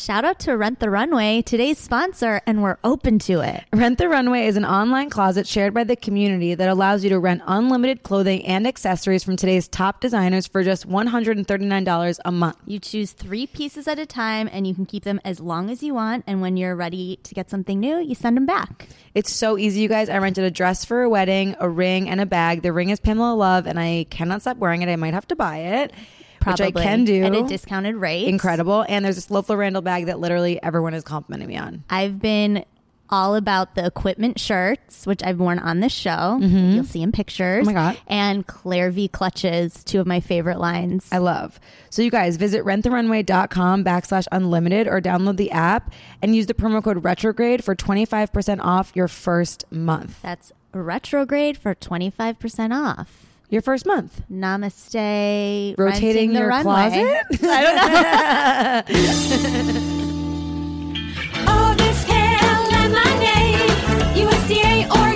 Shout out to Rent the Runway, today's sponsor, and we're open to it. Rent the Runway is an online closet shared by the community that allows you to rent unlimited clothing and accessories from today's top designers for just $139 a month. You choose three pieces at a time, and you can keep them as long as you want. And when you're ready to get something new, you send them back. It's so easy, you guys. I rented a dress for a wedding, a ring, and a bag. The ring is Pamela Love, and I cannot stop wearing it. I might have to buy it. Probably which I can do at a discounted rate. Incredible. And there's this Loeffler Randall bag that literally everyone is complimenting me on. I've been all about the equipment shirts, which I've worn on this show. You'll see in pictures. Mm-hmm. Oh my God. And Clare V clutches, two of my favorite lines. I love. So you guys visit renttherunway.com backslash unlimited or download the app and use the promo code retrograde for 25% off your first month. That's retrograde for 25% off. Your first month. Namaste. Rotating the your runway. closet? Oh, this kale lemonade, USDA organic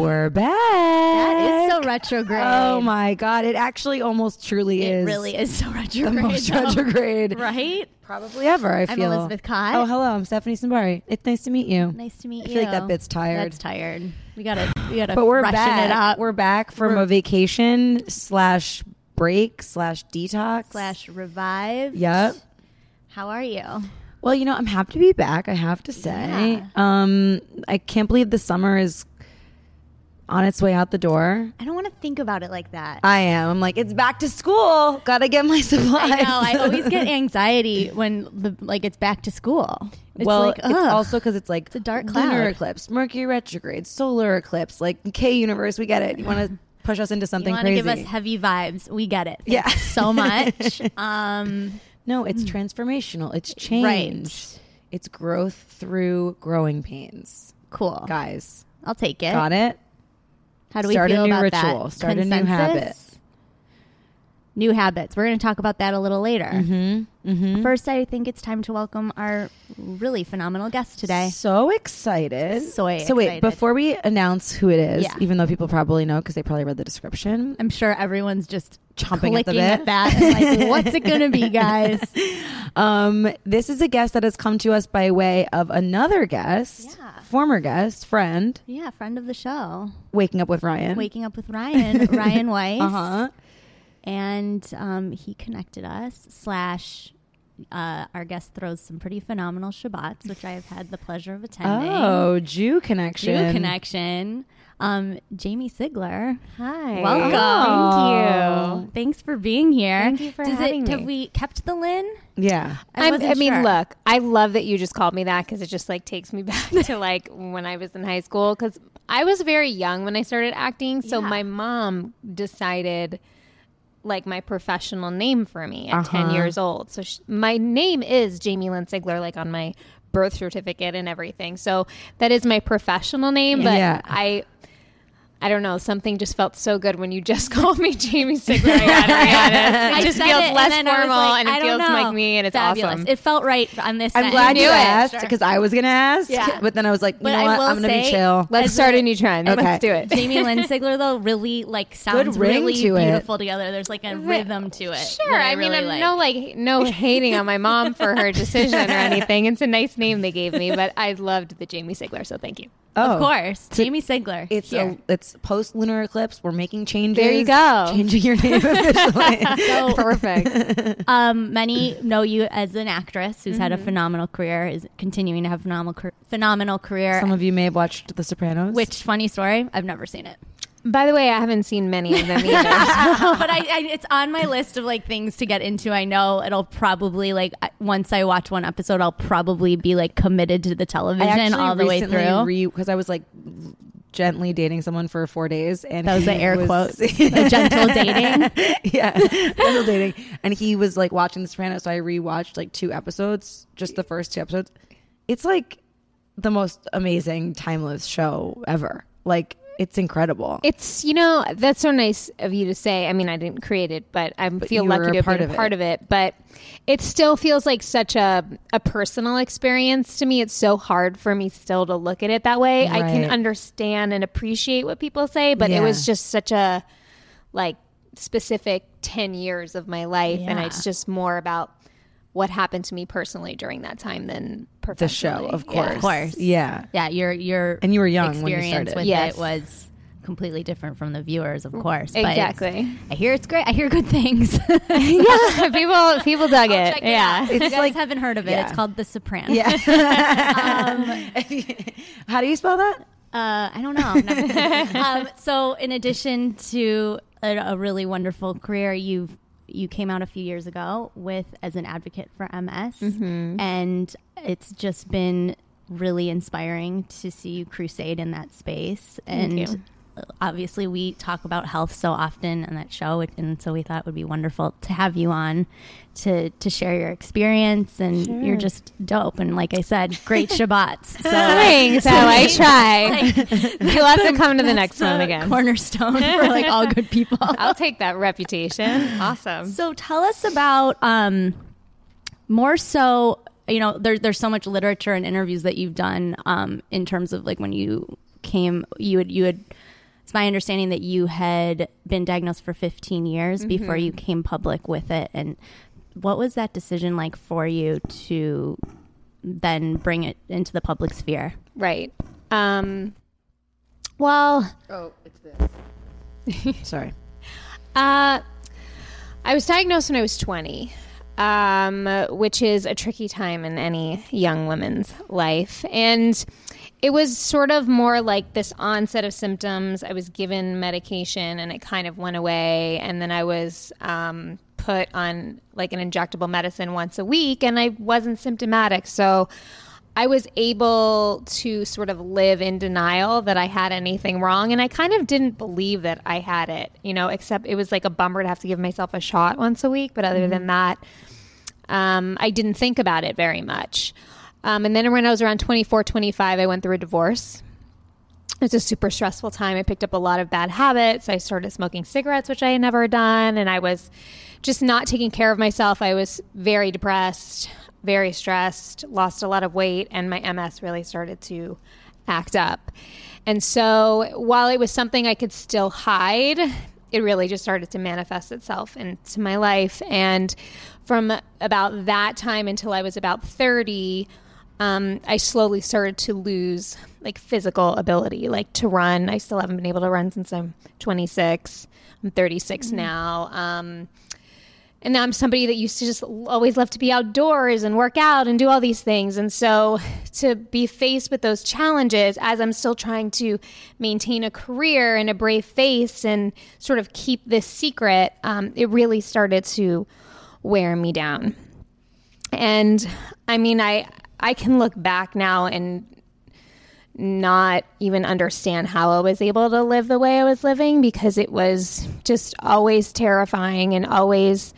We're back. That is so retrograde. Oh my God. It actually almost truly It is. really is so the retrograde. most though. retrograde. Right? Probably ever, I I'm feel. Elizabeth Kai. Oh, hello. I'm Stephanie Simbari. It's nice to meet you. Nice to meet I you. I feel like that bit's tired. That's tired. We gotta, we gotta. but we're back. it up. We're back from We're- a vacation slash break slash detox slash revive. Yep. How are you? Well, you know, I'm happy to be back. I have to say, Yeah. um, I can't believe the summer is on its way out the door. I don't want to think about it like that. I am. I'm like, it's back to school. Gotta get my supplies. I know. I always get anxiety when the like it's back to school. It's well, like, it's also because it's like It's a dark lunar eclipse, Mercury retrograde, solar eclipse, like K universe. We get it. You want to push us into something? you want to crazy? give us heavy vibes. We get it. Yeah. So much. um, no, it's transformational. It's change. It's growth through growing pains, cool. guys. I'll take it. Got it. How do we Start a feel new about ritual. that? Start a new habit. New habits. We're going to talk about that a little later. Mm-hmm. Mm-hmm. First, I think it's time to welcome our really phenomenal guest today. So excited. So excited. So wait, before we announce who it is, Yeah. even though people probably know because they probably read the description, I'm sure everyone's just Chomping at the bit. at that. And like, what's it going to be, guys? um, this is a guest that has come to us by way of another guest, Yeah. Former guest, friend, Yeah, friend of the show. waking up with Ryan. Waking up with Ryan, Ryan Weiss. Uh huh. and um, he connected us slash uh, our guest throws some pretty phenomenal shabbats which i have had the pleasure of attending Oh, Jew connection. Jew connection um, jamie sigler Hi. welcome Oh. Thank you. thanks for being here Thank you for Does having it, me. have we kept the lynn Yeah. I, I'm- wasn't I mean, sure. look, I love that you just called me that because it just like takes me back to like when I was in high school because I was very young when I started acting. So Yeah. my mom decided like my professional name for me at 10 Uh-huh. years old. So sh- my name is Jamie Lynn Sigler, like on my birth certificate and everything. So that is my professional name, but Yeah. I. I don't know. Something just felt so good when you just called me Jamie Sigler. I had it, I it. I just feels it, less then I was formal like, and it feels know. like me and it's Fabulous. awesome. It felt right on this. I'm end. glad knew you it. asked Sure. because I was gonna ask, Yeah. but then I was like, you But know I what? will I'm gonna be chill. Let's start a- a new trend. Okay. Let's do it. Jamie Lynn Sigler though really like sounds really to it. beautiful together. There's like a rhythm to it. Sure. that I, mean, really I'm no like no hating on my mom for her decision or anything. It's a nice name they gave me, but I loved the Jamie Sigler, so thank you. Oh, Of course, Jamie Sigler. It's here. a, it's post lunar eclipse. We're making changes. There you go. Changing your name officially. so Perfect. um, many know you as an actress who's had a Mm-hmm. phenomenal career, is continuing to have phenomenal phenomenal career. Some of you may have watched The Sopranos. which funny story, I've never seen it, By the way, I haven't seen many of them either. but I, I it's on my list of like things to get into. I know it'll probably like once I watch one episode, I'll probably be like committed to the television all the way recently through. re because I was like gently dating someone for four days, and that was he the air quotes, a gentle dating. yeah, gentle dating, and he was like watching The Sopranos, so I rewatched like two episodes, just the first two episodes. It's like the most amazing, timeless show ever. Like it's incredible. It's you know that's so nice of you to say. I mean, I didn't create it, but I feel you lucky to have part been of a it. part of it. But it still feels like such a a personal experience to me. It's so hard for me still to look at it that way. I can understand and appreciate what people say, but it was just such a like specific ten years of my life, and it's just more about what happened to me personally during that time than the show, of Yeah. course. Of course. Yeah. Yeah, your your And you were young when you experience started. with Yes. it was completely different from the viewers, of course. but Exactly. I hear it's great. I hear good things. yeah, people people dug it. Check it yeah. out. If you It's guys like- haven't heard of it. yeah. It's called The Sopranos. Yeah. How do you spell that? Uh, I don't know. Um, so, in addition to a, a really wonderful career, you've you came out a few years ago with as an advocate for MS, Mm-hmm. and it's just been really inspiring to see you crusade in that space. And obviously, we talk about health so often on that show, and so we thought it would be wonderful to have you on to to share your experience. And you're just dope, and like I said, great Shabbats. So. Thanks. So I try. You'll have to come to the next That's one the again. Cornerstone for like all good people. I'll take that reputation. Awesome. So tell us about um, more so. You know, there's there's so much literature and interviews that you've done um, in terms of like when you came, you had you had. It's my understanding that you had been diagnosed for 15 years before you came public with it, and what was that decision like for you to then bring it into the public sphere? Right. Um, well, Oh, it's this. Sorry. uh, I was diagnosed when I was 20, um, which is a tricky time in any young woman's life. And it was sort of more like this onset of symptoms. I was given medication and it kind of went away. And then I was um, put on like an injectable medicine once a week and I wasn't symptomatic. So I was able to sort of live in denial that I had anything wrong. And I kind of didn't believe that I had it, you know, except it was like a bummer to have to give myself a shot once a week. But other than that, um, I didn't think about it very much. Um, and then when I was around 24, 25, I went through a divorce. It was a super stressful time. I picked up a lot of bad habits. I started smoking cigarettes, which I had never done. And I was just not taking care of myself. I was very depressed, very stressed, lost a lot of weight, and my MS really started to act up. And so while it was something I could still hide, it really just started to manifest itself into my life. And from about that time until I was about 30, um, I slowly started to lose like physical ability, like to run. I still haven't been able to run since I'm 26. I'm 36 now. Um, and I'm somebody that used to just always love to be outdoors and work out and do all these things. And so to be faced with those challenges as I'm still trying to maintain a career and a brave face and sort of keep this secret, um, it really started to wear me down. And I mean, I I can look back now and not even understand how I was able to live the way I was living because it was just always terrifying and always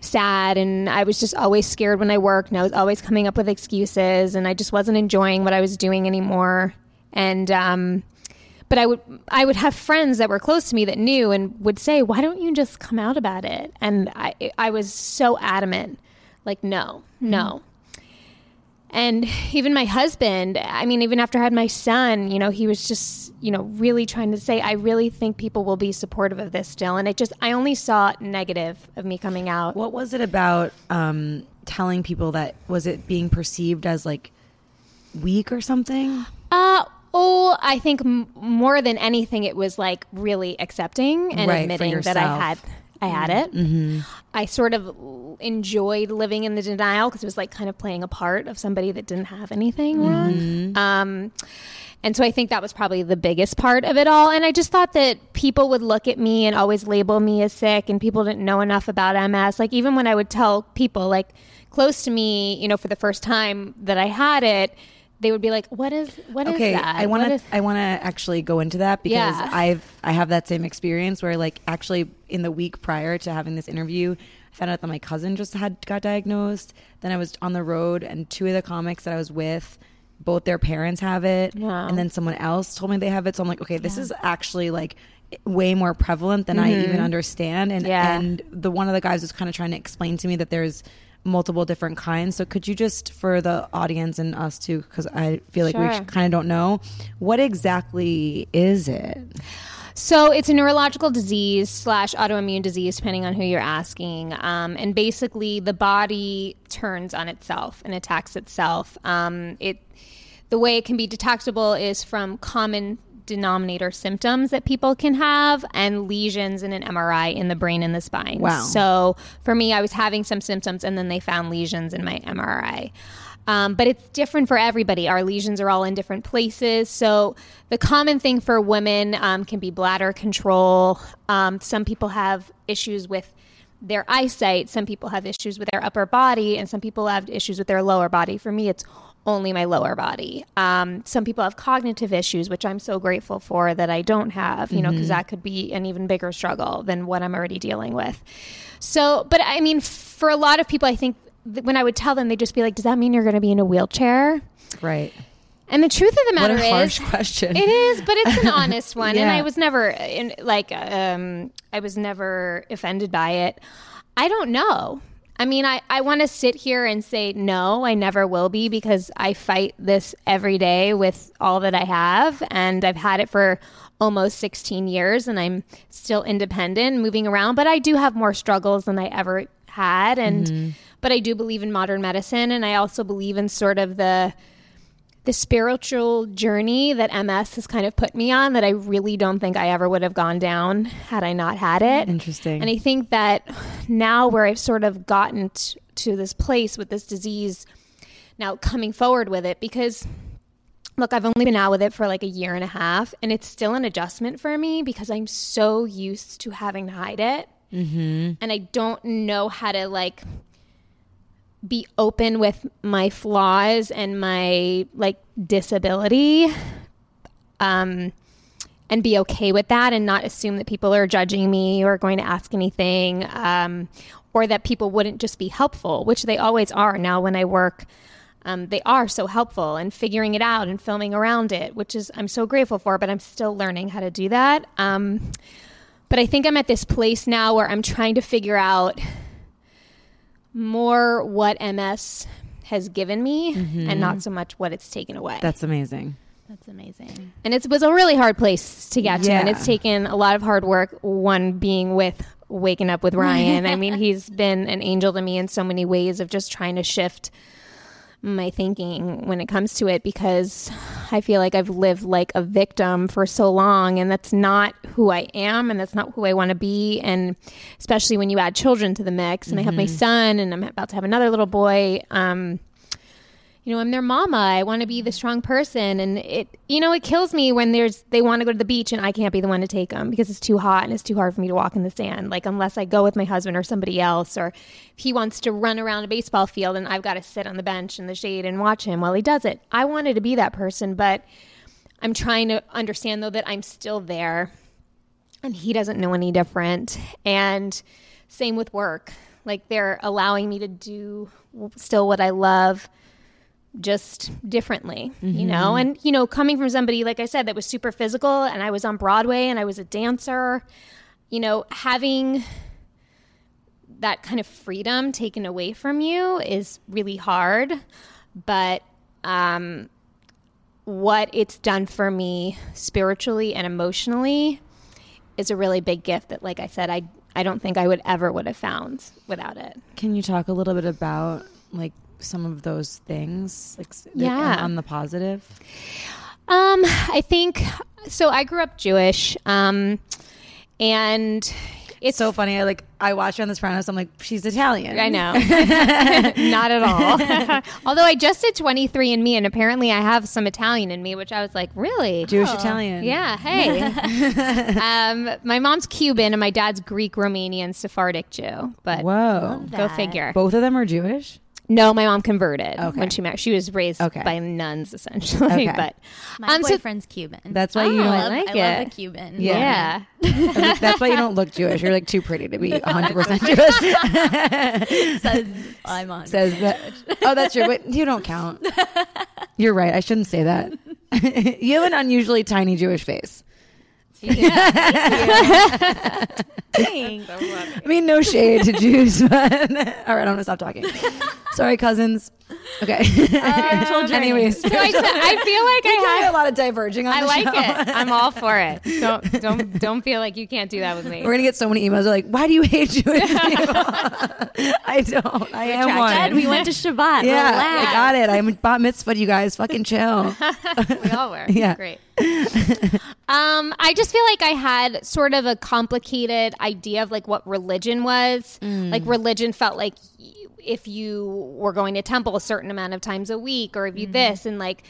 sad. And I was just always scared when I worked and I was always coming up with excuses and I just wasn't enjoying what I was doing anymore. And um but I would I would have friends that were close to me that knew and would say why don't you just come out about it? And I I was so adamant like no no and even my husband, I mean, even after I had my son, you know, he was just, you know, really trying to say, I really think people will be supportive of this still. And it just, I only saw negative of me coming out. What was it about um, telling people that? Was it being perceived as like weak or something? Uh, oh, I think m- more than anything, it was like really accepting and Right, admitting that I had, I had it. Mm-hmm. I sort of enjoyed living in the denial because it was like kind of playing a part of somebody that didn't have anything wrong. Um, and so I think that was probably the biggest part of it all. And I just thought that people would look at me and always label me as sick, and people didn't know enough about MS. Like, even when I would tell people, like, close to me, you know, for the first time that I had it, they would be like, "What is what is okay that?" i want to is-" i want to actually go into that because Yeah. i've i have that same experience where like actually in the week prior to having this interview i found out that my cousin just had got diagnosed then i was on the road and two of the comics that i was with both their parents have it, Wow. and then someone else told me they have it. So I'm like, okay, this is actually like way more prevalent than I even understand. And Mm-hmm. Yeah. and the one of the guys was kind of trying to explain to me that there's multiple different kinds. So could you just for the audience and us too, because I feel like we kind of don't know what exactly is it? So it's a neurological disease slash autoimmune disease, depending on who you're asking. Um, and basically, the body turns on itself and attacks itself. Um, it the way it can be detectable is from common denominator symptoms that people can have and lesions in an MRI in the brain and the spine. Wow. So for me, I was having some symptoms and then they found lesions in my MRI. Um, but it's different for everybody. Our lesions are all in different places. So the common thing for women um, can be bladder control. Um, some people have issues with their eyesight. Some people have issues with their upper body, and some people have issues with their lower body. For me, it's only my lower body. Um, some people have cognitive issues, which I'm so grateful for that I don't have, you know, because that could be an even bigger struggle than what I'm already dealing with. So, but I mean, for a lot of people, I think when I would tell them, they'd just be like, "Does that mean you're going to be in a wheelchair?" Right. And the truth of the What matter a harsh is, question. it is, but it's an honest one, and I was never in like um, I was never offended by it. I don't know. I mean, I, I want to sit here and say no, I never will be because I fight this every day with all that I have, and I've had it for almost 16 years, and I'm still independent, moving around. But I do have more struggles than I ever had, and mm-hmm. but I do believe in modern medicine, and I also believe in sort of the the spiritual journey that MS has kind of put me on that I really don't think I ever would have gone down had I not had it. Interesting. And I think that now where I've sort of gotten t- to this place with this disease, now coming forward with it, because look, I've only been out with it for like a year and a half, and it's still an adjustment for me because I'm so used to having to hide it. Mm-hmm. And I don't know how to like be open with my flaws and my like disability um and be okay with that and not assume that people are judging me or going to ask anything um or that people wouldn't just be helpful which they always are. Now when i work um, they are so helpful and figuring it out and filming around it which is i'm so grateful for but i'm still learning how to do that. Um, but i think i'm at this place now where i'm trying to figure out more what ms has given me and not mm-hmm. so much what it's taken away That's amazing. That's amazing. and it was a really hard place to get to and it's taken a lot of hard work one being with waking up with ryan i mean he's been an angel to me in so many ways of just trying to shift my thinking when it comes to it because i feel like i've lived like a victim for so long and that's not who i am and that's not who i want to be. And especially when you add children to the mix and i have my son and i'm about to have another little boy um you know, I'm their mama. I want to be the mm. strong person, and it, you know, it kills me when there's they want to go to the beach and I can't be the one to take them because it's too hot and it's too hard for me to walk in the sand. Like unless I go with my husband or somebody else, or if he wants to run around a baseball field and I've got to sit on the bench in the shade and watch him while he does it. I wanted to be that person, but I'm trying to understand though that I'm still there, and he doesn't know any different. And same with work. Like they're allowing me to do still what I love just differently, you know? And, you know, coming from somebody, like I said, that was super physical and I was on Broadway and I was a dancer, you know, having that kind of freedom taken away from you is really hard. But, um, what it's done for me spiritually and emotionally is a really big gift that, like I said, I, I don't think I would ever would have found without it. Can you talk a little bit about like some of those things, like Yeah. on the positive? Um, I think so. I grew up Jewish, um, and it's so funny. I like I watched her on The Sopranos. I'm like, she's Italian. I know, not at all. Although I just did 23 and Me, and apparently I have some Italian in me, which I was like, really? Jewish Italian. Yeah. Hey. um, my mom's Cuban and my dad's Greek, Romanian, Sephardic Jew. But Whoa. go figure. Both of them are Jewish. No, my mom converted Okay. when she married. She was raised Okay. by nuns essentially, Okay. but My Um, so- boyfriend's Cuban. That's why Oh, you I don't. love, like it. I love a Cuban. Yeah. yeah. That's why you don't look Jewish. You're like too pretty to be 100 percent Jewish. Says I'm on. Says that. Oh, that's true. But you don't count. You're right. I shouldn't say that. you have an unusually tiny Jewish face. I mean, no shade to Jews, but all right, I'm gonna stop talking. Sorry, cousins. Okay. Anyways, So I, I feel like I had a lot of diverging on. I like show. it. I'm all for it. Don't don't don't feel like you can't do that with me. We're gonna get so many emails. Like, "Why do you hate Jewish people?" I don't. I am one. Ed, we went to Shabbat. yeah, Relax. I got it. I'm bat mitzvah. You guys, fucking chill. we all were. Yeah. Great. um, I just feel like I had sort of a complicated idea of like what religion was. Like religion felt like if you were going to temple a certain amount of times a week or if you this and like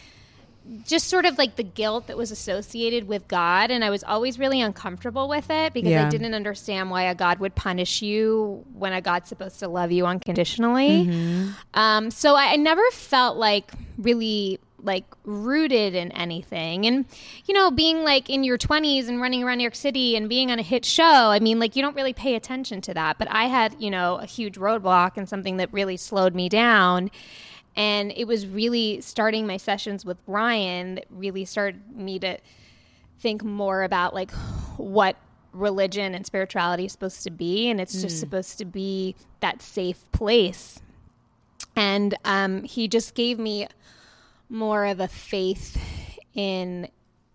just sort of like the guilt that was associated with God. And I was always really uncomfortable with it because Yeah. I didn't understand why a God would punish you when a God's supposed to love you unconditionally. Um, so I, I never felt like really like rooted in anything. And, you know, being like in your 20s and running around New York City and being on a hit show, I mean, like you don't really pay attention to that. But I had, you know, a huge roadblock and something that really slowed me down. And it was really starting my sessions with Ryan that really started me to think more about like what religion and spirituality is supposed to be and it's just supposed to be that safe place and um, he just gave me more of a faith in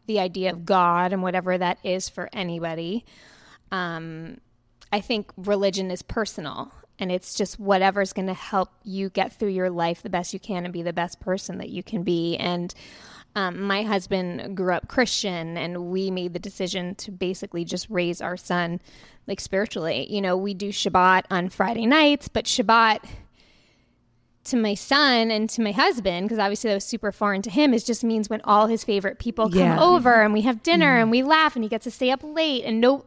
the idea of god and whatever that is for anybody um, i think religion is personal and it's just whatever's going to help you get through your life the best you can and be the best person that you can be and um, my husband grew up Christian, and we made the decision to basically just raise our son like spiritually. You know, we do Shabbat on Friday nights, but Shabbat to my son and to my husband, because obviously that was super foreign to him, is just means when all his favorite people come Yeah. over and we have dinner and mm-hmm. we laugh and he gets to stay up late. And no,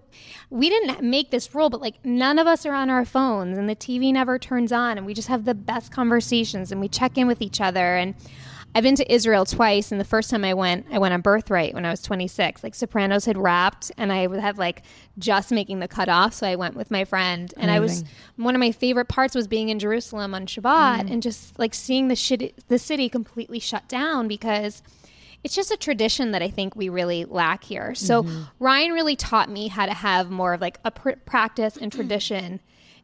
we didn't make this rule, but like none of us are on our phones and the TV never turns on and we just have the best conversations and we check in with each other. And I've been to Israel twice, and the first time I went, I went on Birthright when I was 26. Like Sopranos had wrapped, and I had like just making the cutoff, so I went with my friend. And I was one of my favorite parts was being in Jerusalem on Shabbat mm. and just like seeing the shit, the city completely shut down because it's just a tradition that I think we really lack here. So mm-hmm. Ryan really taught me how to have more of like a pr- practice and mm. tradition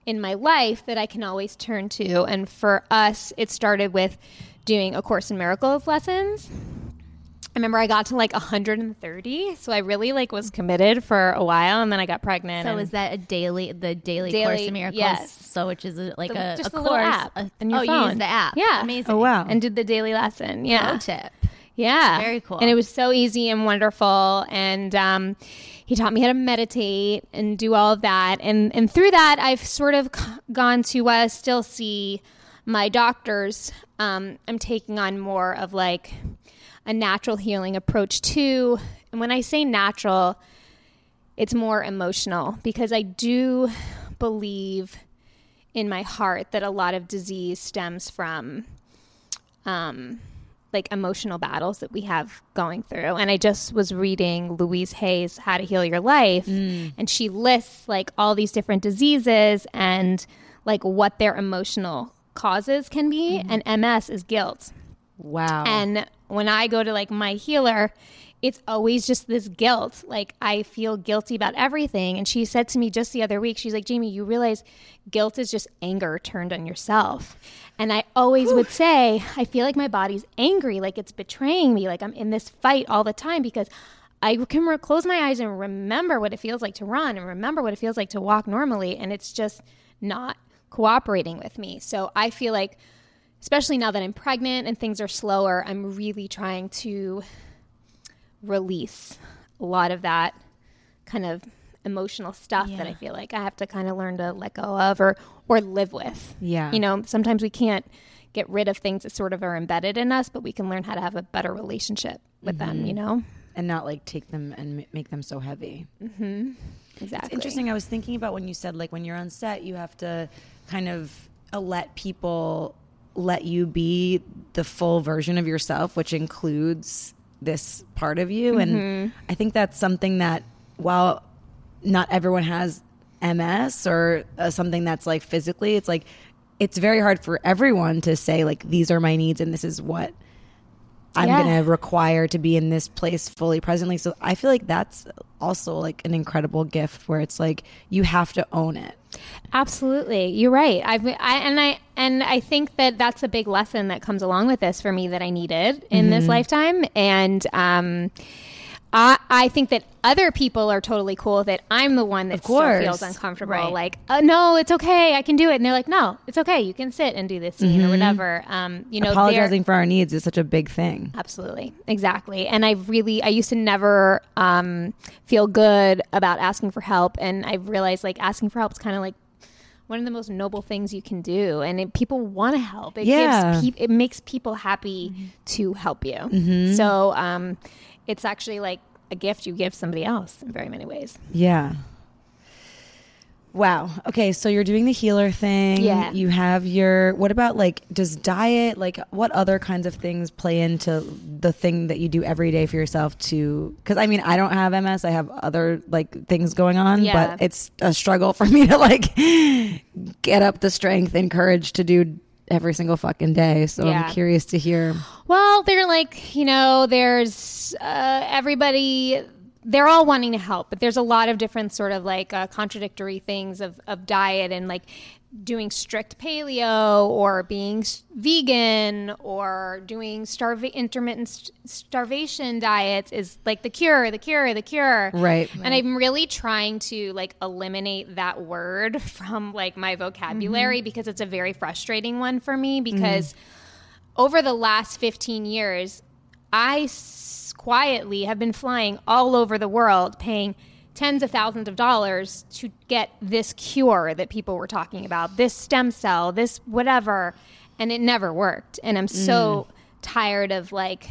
in my life that I can always turn to. And for us, it started with doing a course in miracles lessons. I remember I got to like 130, so I really like was committed for a while, and then I got pregnant. So and is that a daily, the daily, Daily, course of miracles? yes. So which is a, like The- a, just a a course. little app a- on your oh, you use the app. Yeah. amazing. Oh wow. and did the daily lesson. Yeah, Pro tip. yeah, Very cool. And it was so easy and wonderful. And um, he taught me how to meditate and do all of that. And and through that, I've sort of gone to uh, still see my doctors. Um, I'm taking on more of like a natural healing approach too. And when I say natural, it's more emotional because I do believe in my heart that a lot of disease stems from um, like emotional battles that we have going through. And I just was reading Louise Hay's How to Heal Your Life, and she lists like all these different diseases and like what their emotional causes can be. Mm-hmm. And MS is guilt. wow. And when I go to like my healer, it's always just this guilt. Like I feel guilty about everything. And she said to me just the other week, she's like, Jamie, you realize guilt is just anger turned on yourself. And I always would say, I feel like my body's angry, like it's betraying me, like I'm in this fight all the time because I can re- close my eyes and remember what it feels like to run and remember what it feels like to walk normally. And it's just not cooperating with me. So I feel like especially now that I'm pregnant and things are slower, I'm really trying to release a lot of that kind of emotional stuff that I feel like I have to kind of learn to let go of or or live with. Yeah. You know, sometimes we can't get rid of things that sort of are embedded in us, but we can learn how to have a better relationship with them, you know? and not like take them and m- make them so heavy. Hmm. Exactly. It's interesting. I was thinking about when you said like when you're on set, you have to kind of uh, let people let you be the full version of yourself, which includes this part of you. And I think that's something that while not everyone has MS or uh, something that's like physically, it's like it's very hard for everyone to say like these are my needs and this is what I'm Yeah. going to require to be in this place fully presently. So I feel like that's also like an incredible gift where it's like you have to own it. Absolutely, you're right. I've I, and I and I think that that's a big lesson that comes along with this for me that I needed in Mm-hmm. this lifetime, and um, I I think that other people are totally cool with it. I'm the one that course. feels uncomfortable. Right. Like, uh, no, it's okay, I can do it, and they're like, no, it's okay, you can sit and do this scene Mm-hmm. or whatever. Um, you know, Apologizing for our needs is such a big thing. Absolutely. Exactly. And I really, I used to never um, feel good about asking for help. And I've realized like asking for help is kind of like one of the most noble things you can do. And it, people want to help. It Yeah. gives pe- it makes people happy to help you. So um, it's actually like a gift you give somebody else in very many ways. Yeah. Wow. Okay, so you're doing the healer thing. Yeah. You have your what about like does diet like what other kinds of things play into the thing that you do every day for yourself to cuz I mean I don't have MS, I have other like things going on, Yeah. but it's a struggle for me to like get up the strength and courage to do every single fucking day. So Yeah. I'm curious to hear. Well, they're like, you know, there's uh, everybody, they're all wanting to help, but there's a lot of different sort of like uh, contradictory things of, of diet and like doing strict paleo or being vegan or doing starva- intermittent st- starvation diets is like the cure, the cure, the cure. Right. And I'm really trying to like eliminate that word from like my vocabulary mm-hmm. because it's a very frustrating one for me mm-hmm. because over the last 15 years, I s- quietly have been flying all over the world paying tens of thousands of dollars to get this cure that people were talking about, this stem cell, this whatever, and it never worked. And I'm so tired of like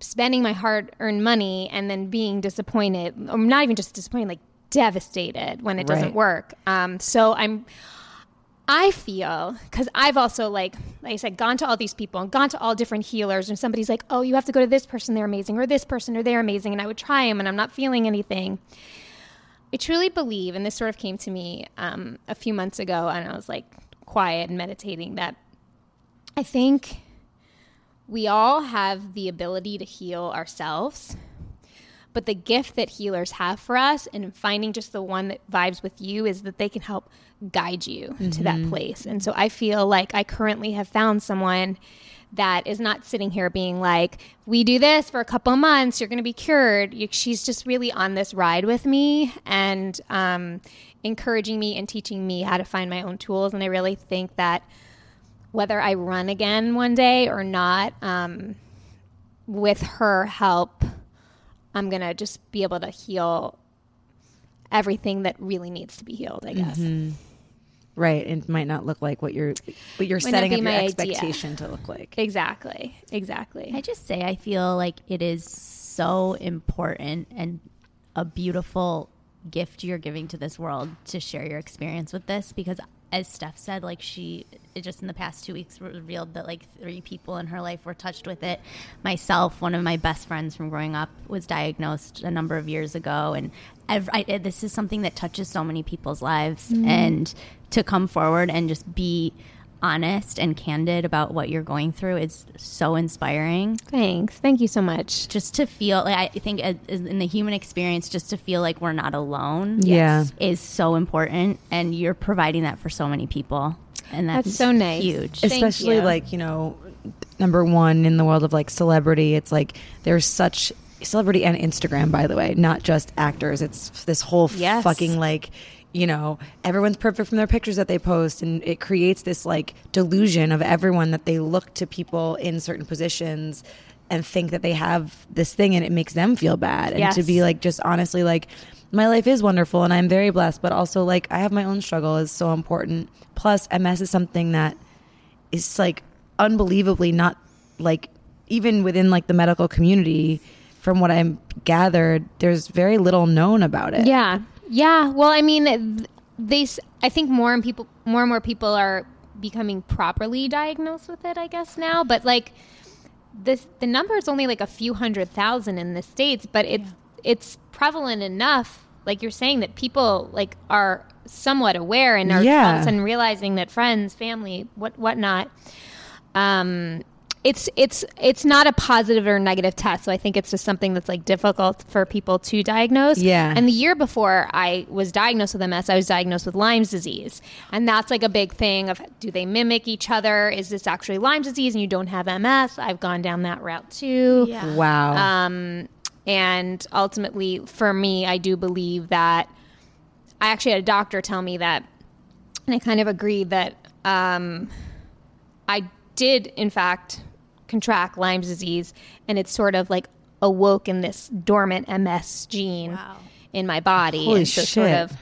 spending my hard earned money and then being disappointed, or not even just disappointed, like devastated when it doesn't work. Um, so I'm, I feel because I've also like, like I said, gone to all these people and gone to all different healers, and somebody's like, "Oh, you have to go to this person; they're amazing, or this person, or they're amazing," and I would try them, and I'm not feeling anything. I truly believe, and this sort of came to me um, a few months ago, and I was like quiet and meditating that I think we all have the ability to heal ourselves. But the gift that healers have for us and finding just the one that vibes with you is that they can help guide you to that place. And so I feel like I currently have found someone that is not sitting here being like, we do this for a couple of months, you're going to be cured. You, she's just really on this ride with me and um, encouraging me and teaching me how to find my own tools. And I really think that whether I run again one day or not, um, with her help, I'm gonna just be able to heal everything that really needs to be healed. I guess. Mm-hmm. Right. It might not look like what you're what you're Might not setting be up your my idea. expectation to look like. Exactly. Exactly. I just say I feel like it is so important and a beautiful gift you're giving to this world to share your experience with this because as Steph said, like she it just in the past two weeks revealed that like three people in her life were touched with it. Myself, one of my best friends from growing up, was diagnosed a number of years ago, and ev I, this is something that touches so many people's lives. Mm-hmm. And to come forward and just be honest and candid about what you're going through is so inspiring Thanks. Thank you so much. just to feel like I think as, as in the human experience, just to feel like we're not alone, Yeah. is so important, and you're providing that for so many people, and that's, That's so nice. huge. Especially you. like you know number one in the world of like celebrity it's like there's such celebrity and instagram by the way not just actors it's this whole Yes. fucking like you know everyone's perfect from their pictures that they post and it creates this like delusion of everyone that they look to people in certain positions and think that they have this thing and it makes them feel bad and to be like just honestly like my life is wonderful and I'm very blessed, but also like I have my own struggle is so important. Plus, MS is something that is like unbelievably not like even within like the medical community. From what I'm gathered, there's very little known about it. Yeah. Yeah. Well, I mean, they. I think more and people, more and more people are becoming properly diagnosed with it. I guess now, but like this, the number is only like a few hundred thousand in the states, but it's it's prevalent enough. Like you're saying that people like are somewhat aware and are Yeah. all of a sudden realizing that friends, family, what whatnot. Um, it's it's it's not a positive or negative test. So I think it's just something that's like difficult for people to diagnose. Yeah. And the year before I was diagnosed with MS, I was diagnosed with Lyme's disease, and that's like a big thing of do they mimic each other? Is this actually Lyme's disease and you don't have MS? I've gone down that route too. Yeah. Wow. Um, and ultimately, for me, I do believe that I actually had a doctor tell me that, and I kind of agreed that um, I did, in fact, contract Lyme's disease, and it's sort of like awoke in this dormant MS gene Wow. in my body, Holy and so sort of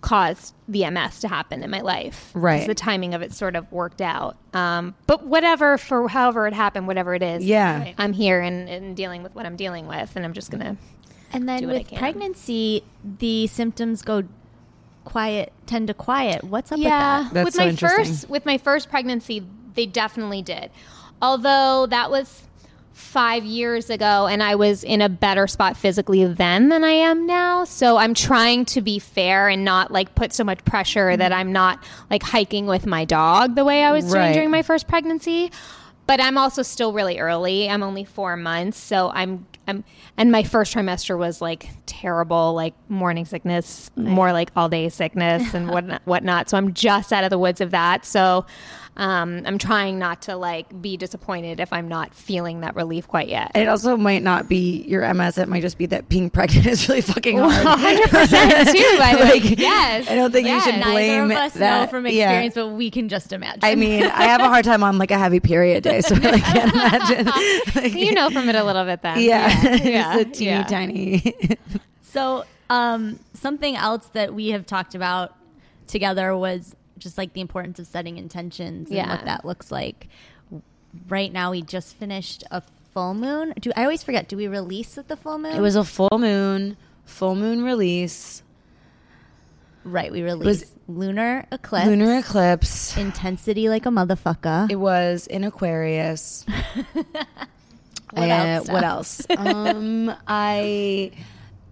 caused the MS to happen in my life. Right. the timing of it sort of worked out. Um, but whatever, for however it happened, whatever it is, Yeah. I'm here and, and dealing with what I'm dealing with, and I'm just gonna. And then do what I with can. pregnancy, the symptoms go quiet, tend to quiet. What's up Yeah, with that? That's with so my interesting. first with my first pregnancy, they definitely did. Although that was five years ago, and I was in a better spot physically then than I am now. So I'm trying to be fair and not like put so much pressure mm-hmm. that I'm not like hiking with my dog the way I was Right. doing during my first pregnancy. But I'm also still really early. I'm only four months, so I'm I'm and my first trimester was like terrible, like morning sickness, more like all day sickness and whatnot, whatnot. So I'm just out of the woods of that. So um, I'm trying not to like be disappointed if I'm not feeling that relief quite yet. it also might not be your MS. It might just be that being pregnant is really fucking hard. 100% too, by the way. Like, Yes. I don't think you Yes. should Neither blame of us that. know from Yeah. experience, but we can just imagine. I mean, I have a hard time on like a heavy period day, so I like, can't imagine. Like, you know from it a little bit then. yeah, Yeah. it's a teeny Yeah. tiny. So, um, something else that we have talked about together was just like the importance of setting intentions and Yeah. what that looks like. Right now, we just finished a full moon. Do I always forget? Do we release at the full moon? it was a full moon, full moon release, right. We released lunar eclipse, lunar eclipse. intensity like a motherfucker. It was in Aquarius. What Uh, else, What Steph? else? um, I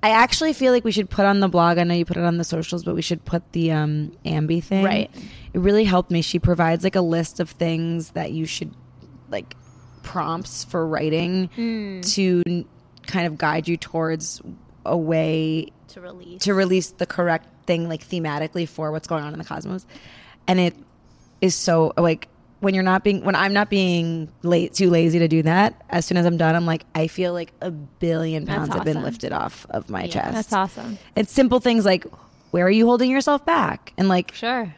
I actually feel like we should put on the blog. I know you put it on the socials, but we should put the um, Ambi thing. Right. It really helped me. She provides like a list of things that you should like prompts for writing Hmm. to n- kind of guide you towards a way to release. to release the correct thing like thematically for what's going on in the cosmos and it is so like when you're not being when i'm not being late too lazy to do that as soon as i'm done i'm like i feel like a billion That's pounds have been lifted off of my chest That's awesome. it's simple things like where are you holding yourself back and like Sure.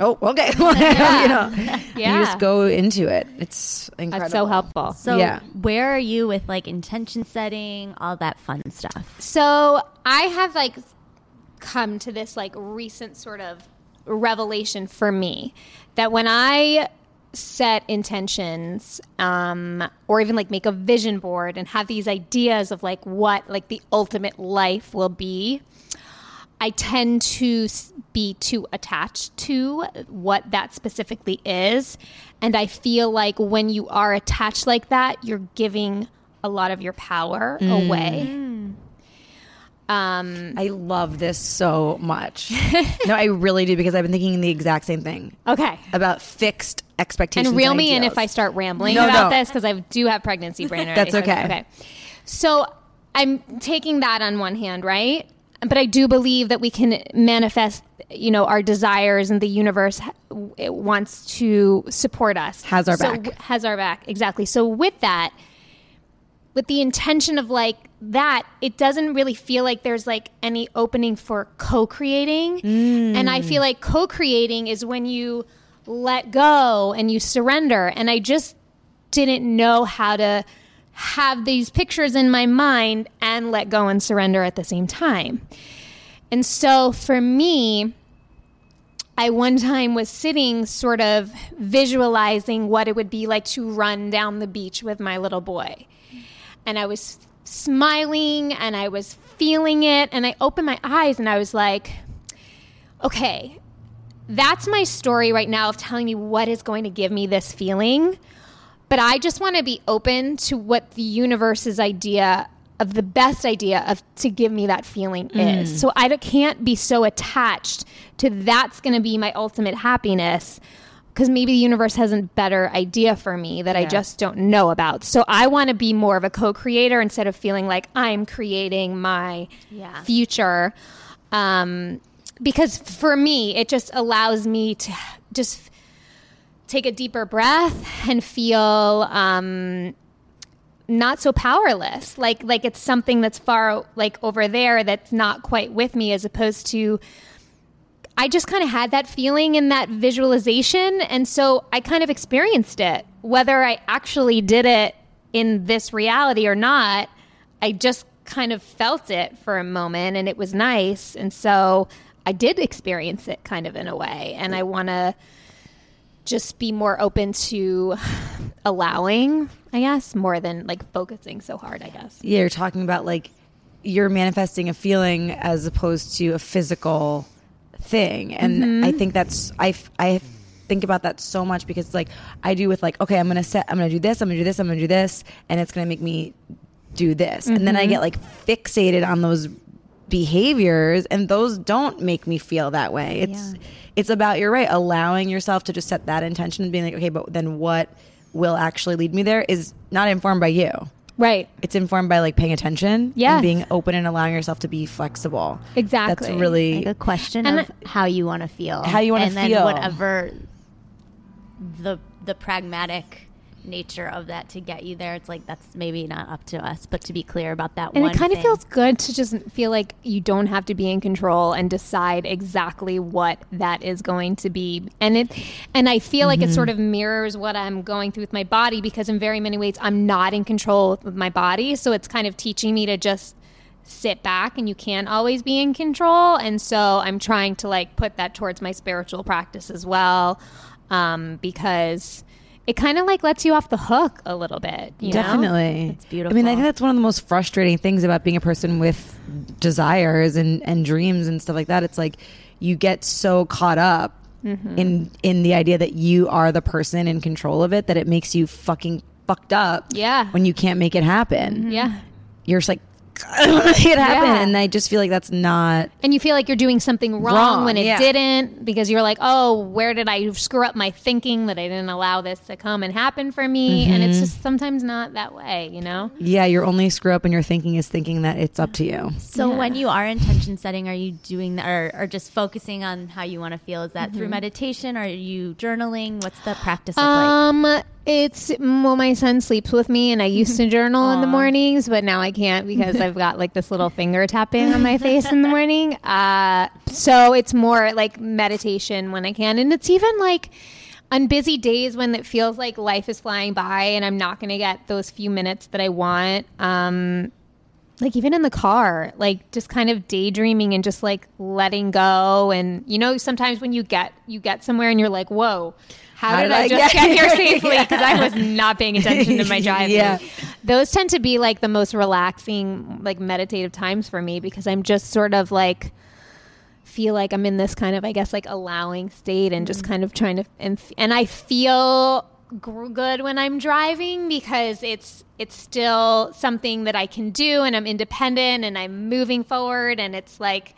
oh okay you know Yeah. you just go into it it's incredible That's so helpful. so, Yeah. where are you with like intention setting, all that fun stuff? So I have like come to this like recent sort of revelation for me that when I set intentions um, or even like make a vision board and have these ideas of like what like the ultimate life will be I tend to be too attached to what that specifically is. And I feel like when you are attached like that, you're giving a lot of your power away. Um, i love this so much no i really do because i've been thinking the exact same thing okay. about fixed expectations. And reel me in if I start rambling No, about no. this because I do have pregnancy brain. already. That's okay. Okay. So I'm taking that on one hand, right? But I do believe that we can manifest, you know, our desires, and the universe it wants to support us. Has our So back. has our back exactly. So with that, with the intention of like that, it doesn't really feel like there's like any opening for co-creating. Mm. And I feel like co-creating is when you let go and you surrender. And I just didn't know how to have these pictures in my mind and let go and surrender at the same time. And so for me, I one time was sitting sort of visualizing what it would be like to run down the beach with my little boy. And I was smiling and I was feeling it. And I opened my eyes and I was like, okay, that's my story right now of telling me what is going to give me this feeling. But I just want to be open to what the universe's idea of the best idea of to give me that feeling is. So I can't be so attached to that's going to be my ultimate happiness. because maybe the universe has a better idea for me that I just don't know about. So I want to be more of a co-creator instead of feeling like I'm creating my Yeah. future. Um, because for me, it just allows me to just take a deeper breath and feel um, not so powerless. Like like it's something that's far like over there that's not quite with me, as opposed to I just kind of had that feeling in that visualization, and so I kind of experienced it, whether I actually did it in this reality or not. I just kind of felt it for a moment, and it was nice, and so I did experience it kind of in a way, and I want to just be more open to allowing, I guess, more than like focusing so hard, I guess. Yeah, you're talking about like you're manifesting a feeling as opposed to a physical thing, and Mm-hmm. I think that's I, I think about that so much because like I do with like okay, I'm gonna set, I'm gonna do this, I'm gonna do this, I'm gonna do this, and it's gonna make me do this, and Mm-hmm. then I get like fixated on those behaviors and those don't make me feel that way it's it's about you're right allowing yourself to just set that intention and being like okay but then what will actually lead me there is not informed by you Right. it's informed by like paying attention yeah, being open and allowing yourself to be flexible. Exactly. That's really like a question And of how you want to feel, How you wanna and feel. then whatever the the pragmatic nature of that to get you there. It's like that's maybe not up to us, but to be clear about that And one. it kind of feels good to just feel like you don't have to be in control and decide exactly what that is going to be. And it and I feel like it sort of mirrors what I'm going through with my body because in very many ways I'm not in control with my body. So it's kind of teaching me to just sit back and you can't always be in control. And so I'm trying to like put that towards my spiritual practice as well. Um, because it kind of like lets you off the hook a little bit. You know? Definitely. It's beautiful. I mean, I think that's one of the most frustrating things about being a person with desires and, and dreams and stuff like that. It's like you get so caught up Mm-hmm. in in the idea that you are the person in control of it that it makes you fucking fucked up. Yeah. When you can't make it happen. Yeah. You're just like I don't make it happen. Yeah. And I just feel like that's not and you feel like you're doing something wrong, Wrong, when it yeah. didn't because you're like oh where did i screw up my thinking that i didn't allow this to come and happen for me and Mm-hmm. it's just sometimes not that way you know Yeah, your only screw up in your thinking is thinking that it's up to you. So Yeah. when you are intention setting, are you doing that or, or just focusing on how you want to feel? Is that Mm-hmm. through meditation? Are you journaling? What's the practice look like? It's well my son sleeps with me and i used to journal in the mornings but now i can't because i've got like this little finger tapping on my face in the morning. Uh so it's more like meditation when i can. And it's even like on busy days when it feels like life is flying by and I'm not going to get those few minutes that I want, um, like even in the car, like just kind of daydreaming and just like letting go. And you know, sometimes when you get you get somewhere and you're like, "Whoa, how, did, I, just get, here safely?" Because I was not paying attention to my driving. Yeah. those tend to be like the most relaxing, like meditative times for me because I'm just sort of like feel like I'm in this kind of, I guess, like allowing state and just mm-hmm. kind of trying to, and, and I feel gr- good when I'm driving because it's, it's still something that I can do and I'm independent and I'm moving forward and it's like,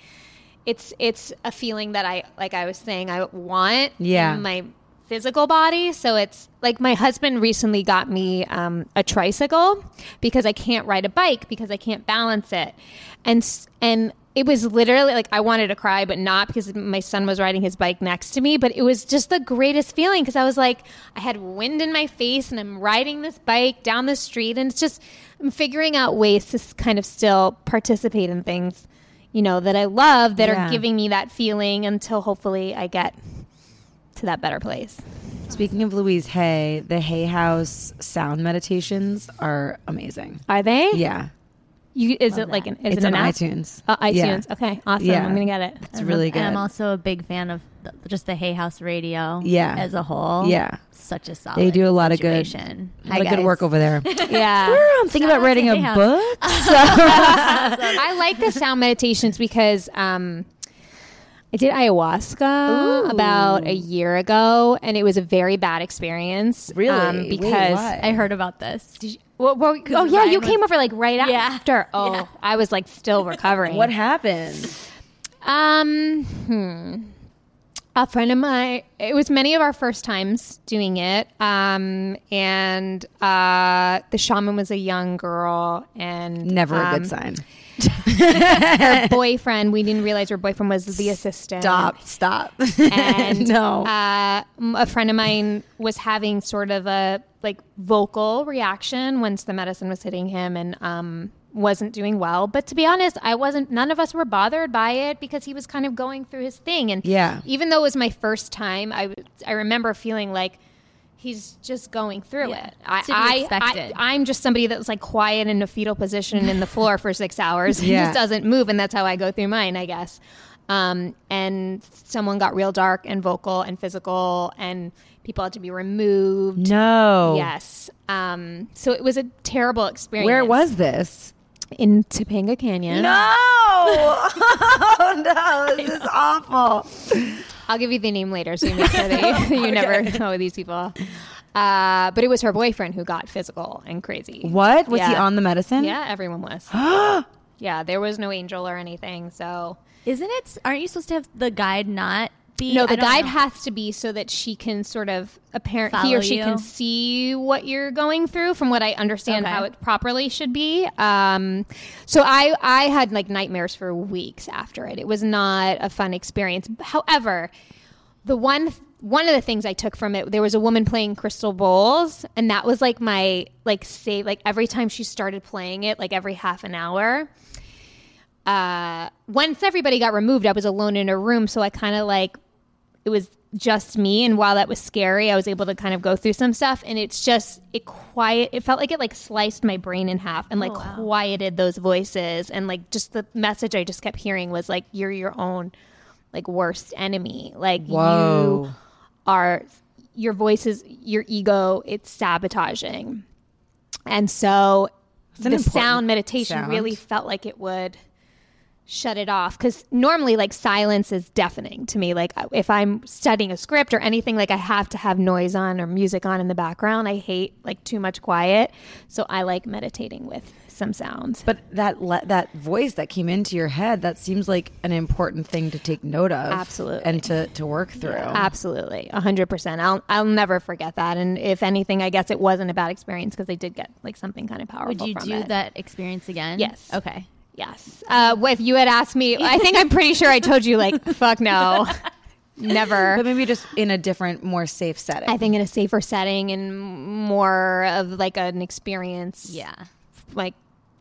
it's, it's a feeling that I, like I was saying, I want Yeah. my physical body. So it's like my husband recently got me um, a tricycle because I can't ride a bike because I can't balance it, and and it was literally like I wanted to cry, but not because my son was riding his bike next to me. But it was just the greatest feeling because I was like, I had wind in my face, and I'm riding this bike down the street, and it's just I'm figuring out ways to kind of still participate in things. You know that I love that Yeah. are giving me that feeling until hopefully I get to that better place. Speaking of Louise Hay, the Hay House sound meditations are amazing. Are they? Yeah. You, is Love it like an? Is it's it on app? iTunes. Uh, Yeah. iTunes. Okay, awesome. Yeah. I'm gonna get it. It's And really I'm- good. I'm also a big fan of the, just the Hay House Radio. Yeah. as a whole. Yeah. such a solid. They do a lot of good- situation. A lot of good work over there. Yeah. I'm thinking about writing a Hay House. book. I like the sound meditations because um, I did ayahuasca Ooh. about a year ago, and it was a very bad experience. Really? Um, because why? I heard about this. Well, well, oh yeah, Ryan you was- came over like right Yeah. after. Oh, Yeah. I was like still recovering. what happened? Um, hmm. a friend of mine it was many of our first times doing it um, and uh, the shaman was a young girl and Never a um, good sign. Her boyfriend we didn't realize her boyfriend was the assistant Stop. Stop. and no. uh, a friend of mine was having sort of a like vocal reaction once the medicine was hitting him and um, wasn't doing well but to be honest i wasn't none of us were bothered by it because he was kind of going through his thing and Yeah. even though it was my first time I, I remember feeling like he's just going through Yeah, it I, to be I, expected. I i'm just somebody that's like quiet in a fetal position in the floor for six hours he Yeah. just doesn't move and that's how i go through mine i guess um, and someone got real dark and vocal and physical and people had to be removed no. yes um, so it was a terrible experience Where was this? in topanga canyon No. oh, no. This is awful. I'll give you the name later, so you make sure that you, you never know these people. Uh, but it was her boyfriend who got physical and crazy. What? Was he on the medicine? Yeah, everyone was. yeah, there was no angel or anything. So Isn't it? Aren't you supposed to have the guide not be? no, the guide know. has to be so that she can sort of apparent he or she you. can see what you're going through. From what I understand, Okay. how it properly should be. Um, so I I had like nightmares for weeks after it. It was not a fun experience. However, the one one of the things I took from it, there was a woman playing crystal bowls, and that was like my like save. Like every time she started playing it, like every half an hour. Uh, once everybody got removed, I was alone in a room, so I kind of like it was just me and while that was scary i was able to kind of go through some stuff and it's just it quiet it felt like it like sliced my brain in half and like oh, wow. quieted those voices and like just the message i just kept hearing was like you're your own like worst enemy like Whoa. you are your voice is your ego it's sabotaging and so the sound meditation sound. really felt like it would shut it off because normally like silence is deafening to me like if i'm studying a script or anything like i have to have noise on or music on in the background i hate like too much quiet so i like meditating with some sounds But that le- that voice that came into your head, that seems like an important thing to take note of. Absolutely. And to, to work through. absolutely 100% I'll, I'll never forget that and if anything i guess it wasn't a bad experience because i did get like something kind of powerful Would you from do it. that experience again? Yes. Okay. Yes uh, if you had asked me i think i'm pretty sure i told you like fuck no never But maybe just in a different, more safe setting. I think in a safer setting and more of like an experience, Yeah. like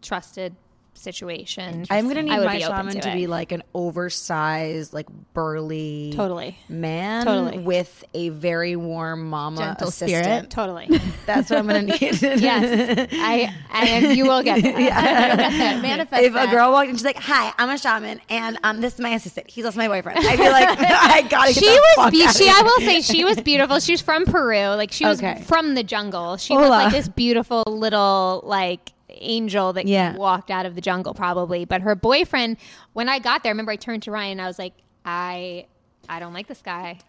trusted situation. I'm gonna I need my shaman to to, be like an oversized, like burly, Totally. man, Totally. with a very warm mama Gentle assistant. spirit. Totally. That's what I'm gonna need. yes, I and you will get that. Manifest If a girl walked in, she's like, "Hi, I'm a shaman, and um, this is my assistant. He's also my boyfriend." I'd be like, "I gotta She was be- she. I will say she was beautiful. She was from Peru. Like she was Okay. from the jungle. She was Hola. like this beautiful little like angel that Yeah. walked out of the jungle probably. But her boyfriend when I got there, I remember I turned to Ryan and I was like, I I don't like this guy.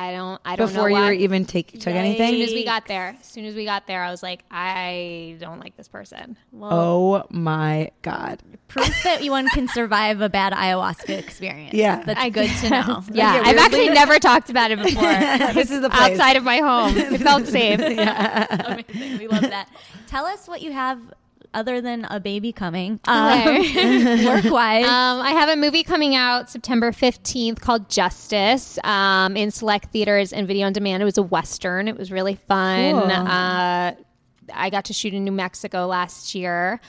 I don't I don't Before know you why. were even take took As anything. As soon as we got there, as soon as we got there, I was like, I don't like this person. Oh my god! Proof that one can survive a bad ayahuasca experience. Yeah. That's good to know. Yeah, get I've weirdly- actually never talked about it before. this is the place. Outside of my home, it felt safe. Amazing. We love that. Tell us what you have other than a baby coming. Um, work wise. Um, I have a movie coming out September 15th called Justice um, in select theaters and video on demand. It was a Western. It was really fun. Cool. Uh, I got to shoot in New Mexico last year.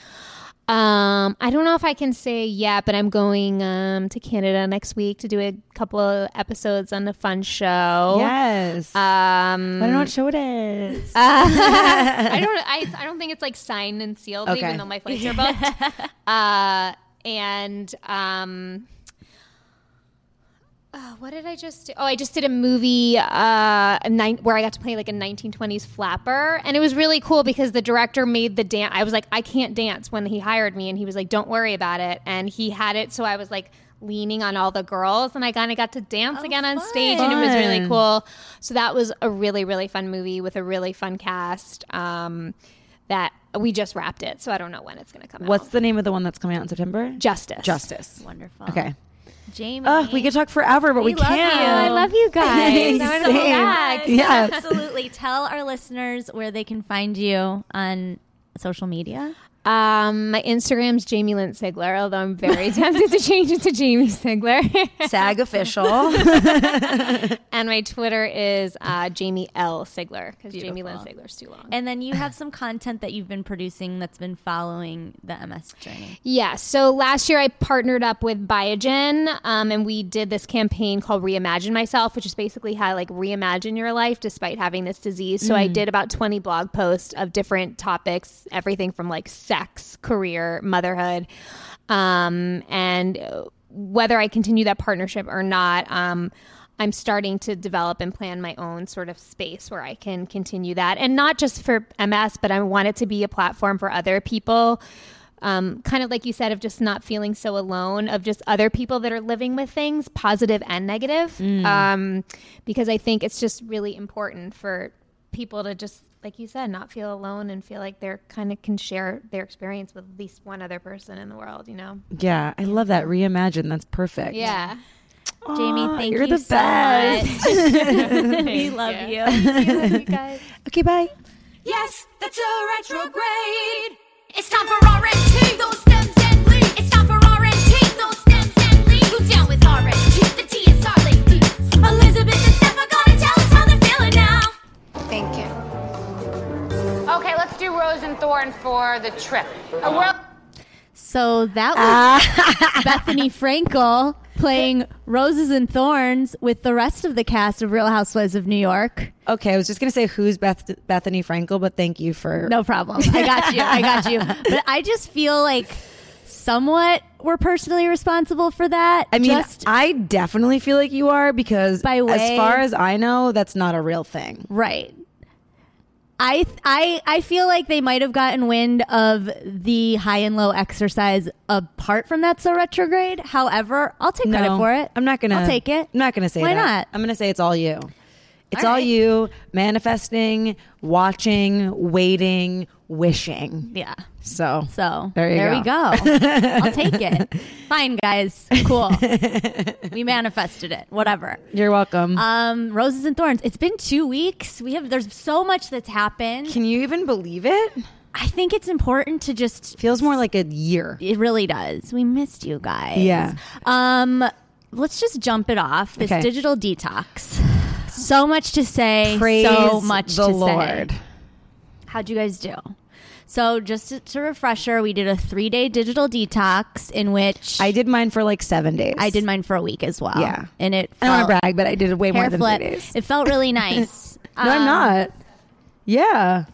Um, I don't know if I can say yet, but I'm going um, to Canada next week to do a couple of episodes on the fun show. Yes. Um, I don't know what show it is. I don't. I, I don't think it's like signed and sealed, Okay. even though my flights are booked. uh, and um, uh, what did I just do? Oh, I just did a movie uh, a nine, where I got to play like a 1920s flapper, and it was really cool because the director made the dance. I was like, I can't dance when he hired me, and he was like, Don't worry about it, and he had it so I was like leaning on all the girls and I kind of got to dance again on stage and it was really cool. So that was a really really fun movie with a really fun cast. Um, that we just wrapped it, so I don't know when it's going to come What's out. What's the name of the one that's coming out in September? Justice? Justice. Wonderful. Okay. Jamie. Oh, we could talk forever, but we, We can't. you. I love you guys. I want to go back. Yes. Absolutely. Tell our listeners where they can find you on social media. Um, my Instagram's Jamie Lynn Sigler, although I'm very tempted to change it to Jamie Sigler. SAG official. and my Twitter is uh, Jamie L Sigler because Jamie Lynn Beautiful. Sigler's too long. And then you have some content that you've been producing that's been following the MS journey. Yeah. So last year I partnered up with Biogen, um, and we did this campaign called Reimagine Myself, which is basically how like reimagine your life despite having this disease. So I did about 20 blog posts of different topics, everything from like sex, career, motherhood, um, and whether I continue that partnership or not. Um, I'm starting to develop and plan my own sort of space where I can continue that. And not just for MS, but I want it to be a platform for other people. Um, kind of like you said, of just not feeling so alone, of just other people that are living with things, positive and negative. Um, because I think it's just really important for people to just, like you said, not feel alone and feel like they're kind of can share their experience with at least one other person in the world, you know? yeah, I love that. Reimagine. That's perfect. Yeah. Jamie, thank you're you the so best. much. we love you. you guys. Okay, bye. Yes, that's a retrograde. It's time for R&T, those stems do Rose and Thorn for the trip. A uh-huh. world. So that was ah. Bethenny Frankel playing Roses and Thorns with the rest of the cast of Real Housewives of New York. Okay, I was just gonna say who's Beth Bethenny Frankel, but thank you for No problem. I got you. I got you. But I just feel like somewhat we're personally responsible for that. I mean, just I definitely feel like you are because By as far as I know, that's not a real thing. right. I I I feel like they might have gotten wind of the high and low exercise apart from that so retrograde. However, I'll take credit for it. I'm not gonna. I'll take it. I'm not gonna say Why that. not? I'm gonna say it's all you. It's All all, right. you manifesting, watching, waiting, wishing. Yeah. So, So There you we go. I'll take it. Fine, guys. Cool. we manifested it. Whatever. you're welcome. Um, roses and thorns. It's been two weeks. We have there's so much that's happened. Can you even believe it? I think it's important to just. Feels more like a year. It really does. We missed you guys. Yeah. Um, let's just jump it off. This Okay. digital detox. So much to say. Praise so much the to Lord. say. How'd you guys do? So, just to, to refresher, we did a three day digital detox in which I did mine for like seven days. I did mine for a week as well. Yeah. and it. I don't want to brag, but I did it way more than flip. three days. It felt really nice. no, I'm Um, not. Yeah.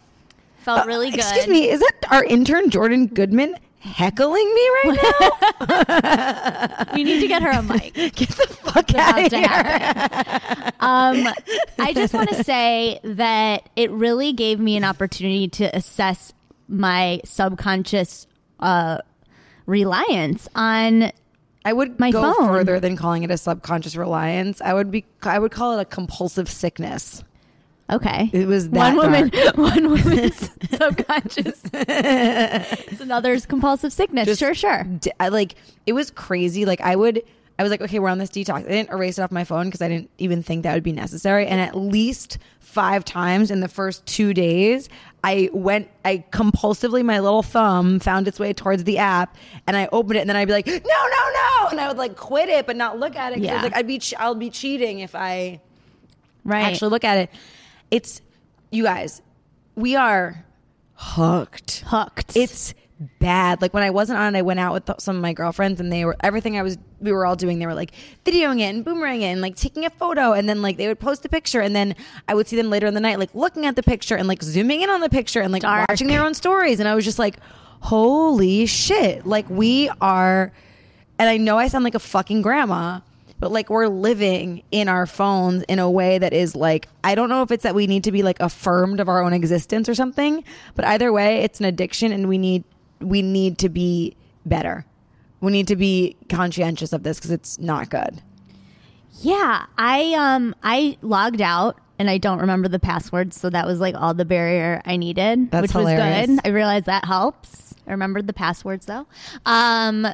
Felt really good. Excuse me, is that our intern Jordan Goodman heckling me right now? We need to get her a mic. Get the fuck out of here. Um, I just want to say that it really gave me an opportunity to assess my subconscious uh, reliance on. I would My go phone. further than calling it a subconscious reliance. I would be I would call it a compulsive sickness. Okay, It was one that woman. dark. One woman's subconscious. it's another's compulsive sickness. Just sure, sure. I, like it was crazy. Like I would, I was like, okay, we're on this detox. I didn't erase it off my phone because I didn't even think that would be necessary. And at least five times in the first two days, I went, I compulsively, my little thumb found its way towards the app, and I opened it, and then I'd be like, no, no, no, and I would like quit it, but not look at it. Yeah. like, I'd be, ch- I'll be cheating if I Right. actually look at it. It's you guys, we are hooked. hooked. It's bad. Like when I wasn't on it, I went out with some of my girlfriends and they were everything I was we were all doing. They were like videoing it and boomerang it and like taking a photo and then like they would post a picture and then I would see them later in the night like looking at the picture and like zooming in on the picture and like Dark. watching their own stories and I was just like, holy shit! Like we are, and I know I sound like a fucking grandma. But like we're living in our phones in a way that is like I don't know if it's that we need to be like affirmed of our own existence or something, but either way it's an addiction and we need we need to be better. We need to be conscientious of this because it's not good. Yeah, I um I logged out and I don't remember the password, so that was like all the barrier I needed, That's which hilarious. was good. I realized that helps. I remembered the passwords though. Um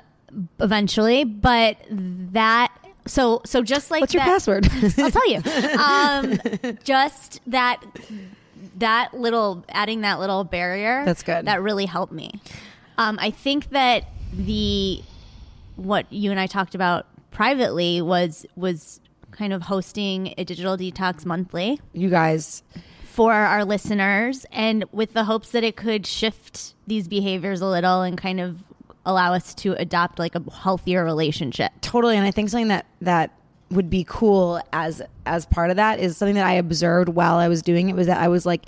eventually, but that so so just like What's your password? I'll tell you. Um, just that that little adding that little barrier. That's good. That really helped me. Um, I think that the what you and I talked about privately was was kind of hosting a digital detox monthly you guys, for our listeners and with the hopes that it could shift these behaviors a little and kind of allow us to adopt like a healthier relationship. totally. And I think something that that would be cool as as part of that is something that I observed while I was doing it was that I was like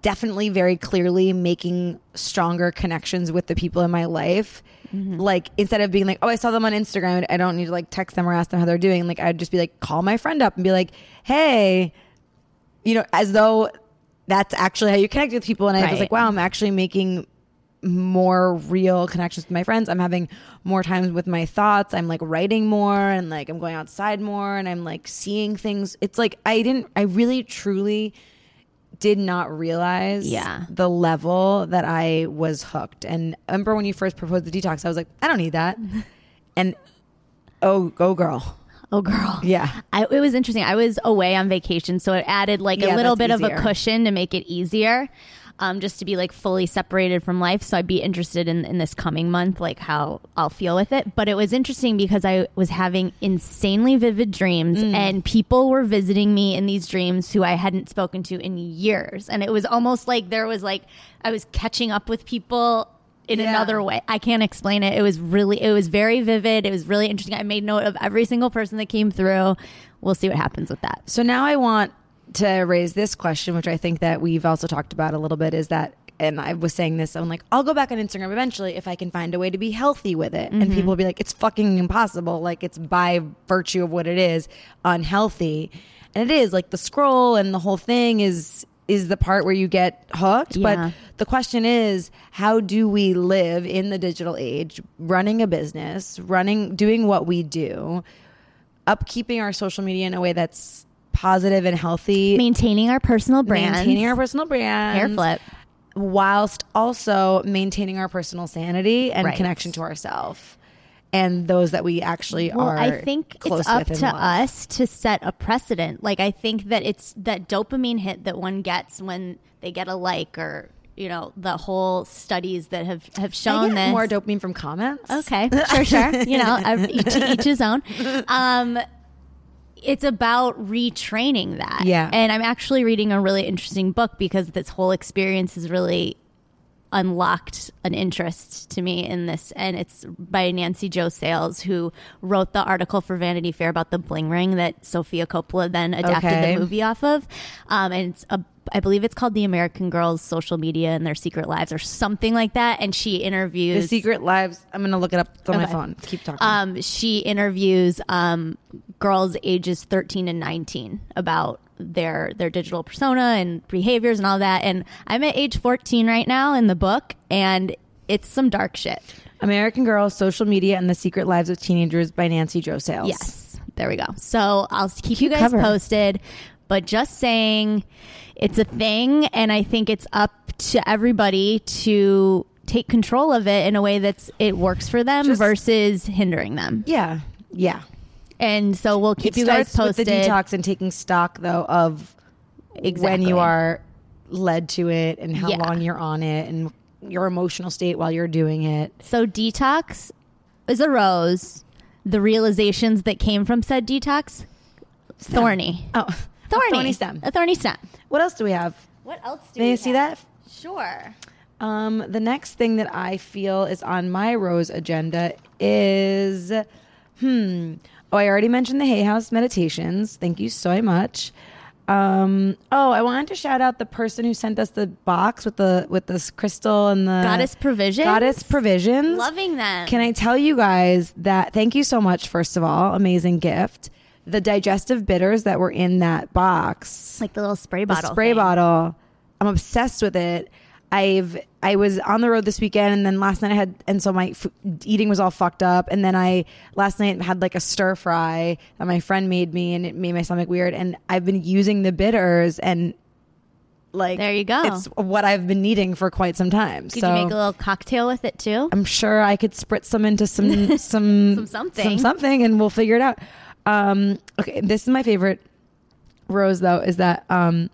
definitely very clearly making stronger connections with the people in my life. Mm-hmm. Like instead of being like, oh, I saw them on Instagram, I don't need to like text them or ask them how they're doing. Like I'd just be like, call my friend up and be like, hey, you know, as though that's actually how you connect with people. And I was like, wow, I'm actually making more real connections with my friends. I'm having more times with my thoughts. I'm like writing more and like I'm going outside more and I'm like seeing things. It's like I didn't, I really truly did not realize Yeah. the level that I was hooked. And I remember when you first proposed the detox, I was like, I don't need that. and oh, go girl. Oh, girl. Yeah. I, it was interesting. I was away on vacation, so it added like Yeah, a little bit of a cushion to make it easier, um, just to be like fully separated from life. So I'd be interested in, in this coming month, like how I'll feel with it. But it was interesting because I was having insanely vivid dreams, Mm. and people were visiting me in these dreams who I hadn't spoken to in years, and it was almost like there was like I was catching up with people in Yeah. another way. I can't explain it. It was really, it was very vivid. It was really interesting. I made note of every single person that came through. We'll see what happens with that. So now I want to raise this question, which I think that we've also talked about a little bit, is that, and I was saying this, I'm like, I'll go back on Instagram eventually if I can find a way to be healthy with it. And mm-hmm. people will be like, it's fucking impossible. Like it's by virtue of what it is, unhealthy. And it is like the scroll and the whole thing is is the part where you get hooked. Yeah. But the question is, how do we live in the digital age, running a business, running doing what we do, upkeeping our social media in a way that's positive and healthy, Maintaining our personal brand. maintaining our personal brand, hair flip. whilst also maintaining our personal sanity and Right. connection to ourselves and those that we actually Well, are. I think close it's up to love. us to set a precedent. Like I think that it's that dopamine hit that one gets when they get a like or you know the whole studies that have have shown get this more dopamine from comments. Okay, sure, sure. You know, each, each his own. Um, it's about retraining that. Yeah. And I'm actually reading a really interesting book because this whole experience has really unlocked an interest to me in this. And it's by Nancy Jo Sales, who wrote the article for Vanity Fair about the bling ring that Sofia Coppola then adapted Okay. the movie off of. Um, and it's a I believe it's called The American Girls Social Media and Their Secret Lives or something like that. And she interviews The secret lives. I'm going to look it up on my phone. Keep talking. um, she interviews um, girls ages 13 and 19 about their their digital persona and behaviors and all that. And I'm at age 14 right now in the book, and it's some dark shit. American Girls, Social Media, and the Secret Lives of Teenagers by Nancy Jo Sales. Yes, there we go. So I'll keep you guys cover. posted. But just saying, it's a thing, and I think it's up to everybody to take control of it in a way that's it works for them Just- versus hindering them. Yeah. Yeah. And so we'll keep it you guys posted. with the detox and taking stock though of when you are led to it and how Yeah. long you're on it and your emotional state while you're doing it. So detox is a rose. The realizations that came from said detox, thorny, Oh, thorny, a thorny stem. a thorny stem. What else do we have? What else do May we I see have? that? Sure. Um, the next thing that I feel is on my rose agenda is, hmm. Oh, I already mentioned the Hay House meditations. Thank you so much. Um, oh, I wanted to shout out the person who sent us the box with the with this crystal and the Goddess Provisions? Goddess provisions. Loving them. Can I tell you guys that? Thank you so much. First of all, amazing gift. The digestive bitters that were in that box like the little spray the bottle? spray thing. bottle. I'm obsessed with it. I've I was on the road this weekend, and then last night I had, and so my f- eating was all fucked up. And then I last night had like a stir fry that my friend made me, and it made my stomach weird. And I've been using the bitters, and like There you go. It's what I've been needing for quite some time. Could so you make a little cocktail with it too? I'm sure I could spritz some into some some Some something. some something, and we'll figure it out. Um, okay, this is my favorite rose though. Is that um,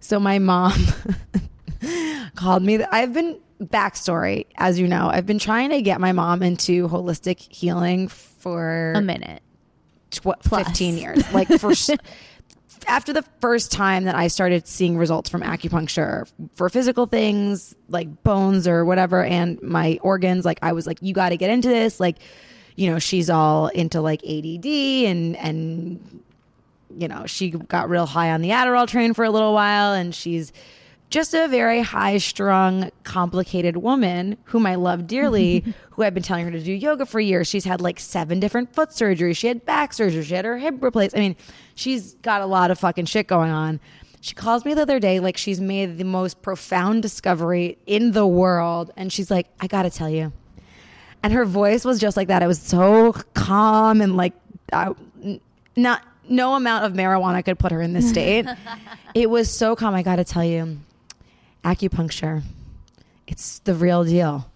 so my mom called me. I've been backstory, as you know, I've been trying to get my mom into holistic healing for A minute. tw- Plus. 15 years. Like for after the first time that I started seeing results from acupuncture for physical things like bones or whatever and my organs, like I was like, you got to get into this. Like, you know, she's all into like ADD and and you know, she got real high on the Adderall train for a little while and she's just a very high strung, complicated woman whom I love dearly, who I've been telling her to do yoga for years. She's had like seven different foot surgeries. She had back surgery. She had her hip replaced. I mean, she's got a lot of fucking shit going on. She calls me the other day like she's made the most profound discovery in the world. And she's like, I gotta tell you. And her voice was just like that. It was so calm and like, I, not, no amount of marijuana could put her in this state. it was so calm. I gotta tell you acupuncture. It's the real deal.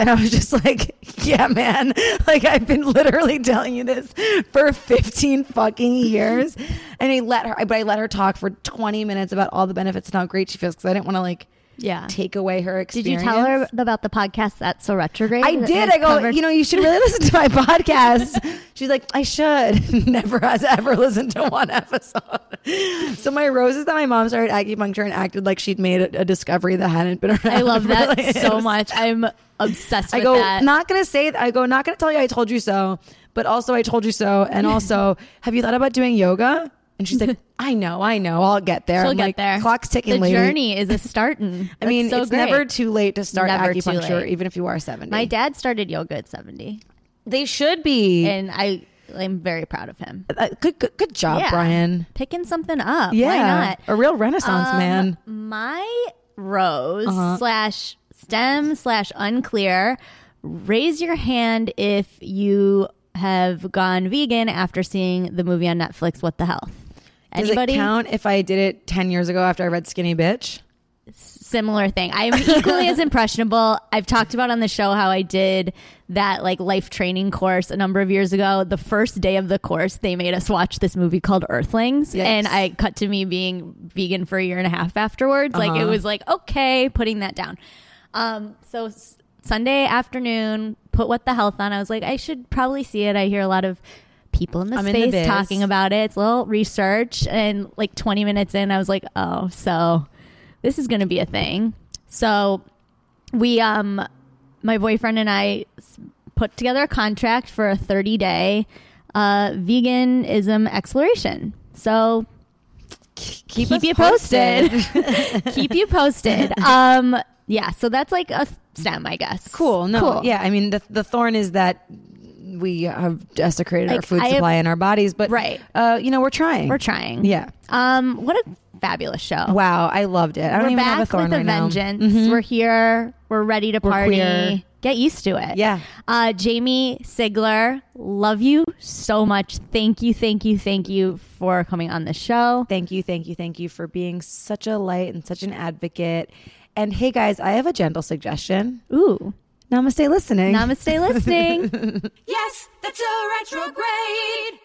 And I was just like, yeah, man. Like I've been literally telling you this for 15 fucking years. And I let her, but I let her talk for 20 minutes about all the benefits and how great she feels because I didn't want to like Yeah. take away her experience. Did you tell her about the podcast that's so retrograde? I did. I go, covered? you know, you should really listen to my podcast. She's like, I should. Never has ever listened to one episode. So my roses that my mom started acupuncture and acted like she'd made a, a discovery that hadn't been around. I love that like, so much. I'm obsessed I go, that. not gonna say. I go, not gonna tell you I told you so, but also I told you so, and also, have you thought about doing yoga? And she's like, I know, I know, I'll get there. She'll I'm get like, there. Clock's ticking. The lady. journey is a starting. I mean, so it's great. never too late to start Never acupuncture, even if you are seventy. My dad started yoga at 70, they should be. and I I'm very proud of him. Uh, good, good, good job, Yeah. Brian. Picking something up. Yeah, Why not? a real renaissance Um, man. My rose Uh-huh. slash stem slash unclear. Raise your hand if you have gone vegan after seeing the movie on Netflix. What the health? Does Anybody? it count if I did it ten years ago after I read Skinny Bitch? similar thing. I'm equally as impressionable. I've talked about on the show how I did that like life training course a number of years ago. The first day of the course, they made us watch this movie called Earthlings, Yes. and I cut to me being vegan for a year and a half afterwards. Like it Uh-huh. was like okay, putting that down. Um, so s- Sunday afternoon, put what the health on. I was like, I should probably see it. I hear a lot of people in the I'm in the space talking about it. It's a little research, and like 20 minutes in, I was like, oh, so this is going to be a thing. So we, um, my boyfriend and I put together a contract for a 30 day uh, veganism exploration. So keep, us you posted. keep you posted. Um, yeah. So that's like a stem, I guess. Cool. No. Cool. Yeah. I mean, the the thorn is that we have desecrated our food I have- supply in our bodies, but Right. Uh, you know, we're trying. We're trying. Yeah. Um, what a fabulous show. Wow, I loved it. I don't We're even back have a thorn with a right now. vengeance. Mhm. We're here. We're ready to party. Get used to it. Yeah. Uh, Jamie Sigler, love you so much. Thank you, thank you, thank you for coming on the show. Thank you, thank you, thank you for being such a light and such an advocate. And hey, guys, I have a gentle suggestion. Ooh, Namaste, listening. namaste listening. Yes, that's a retrograde.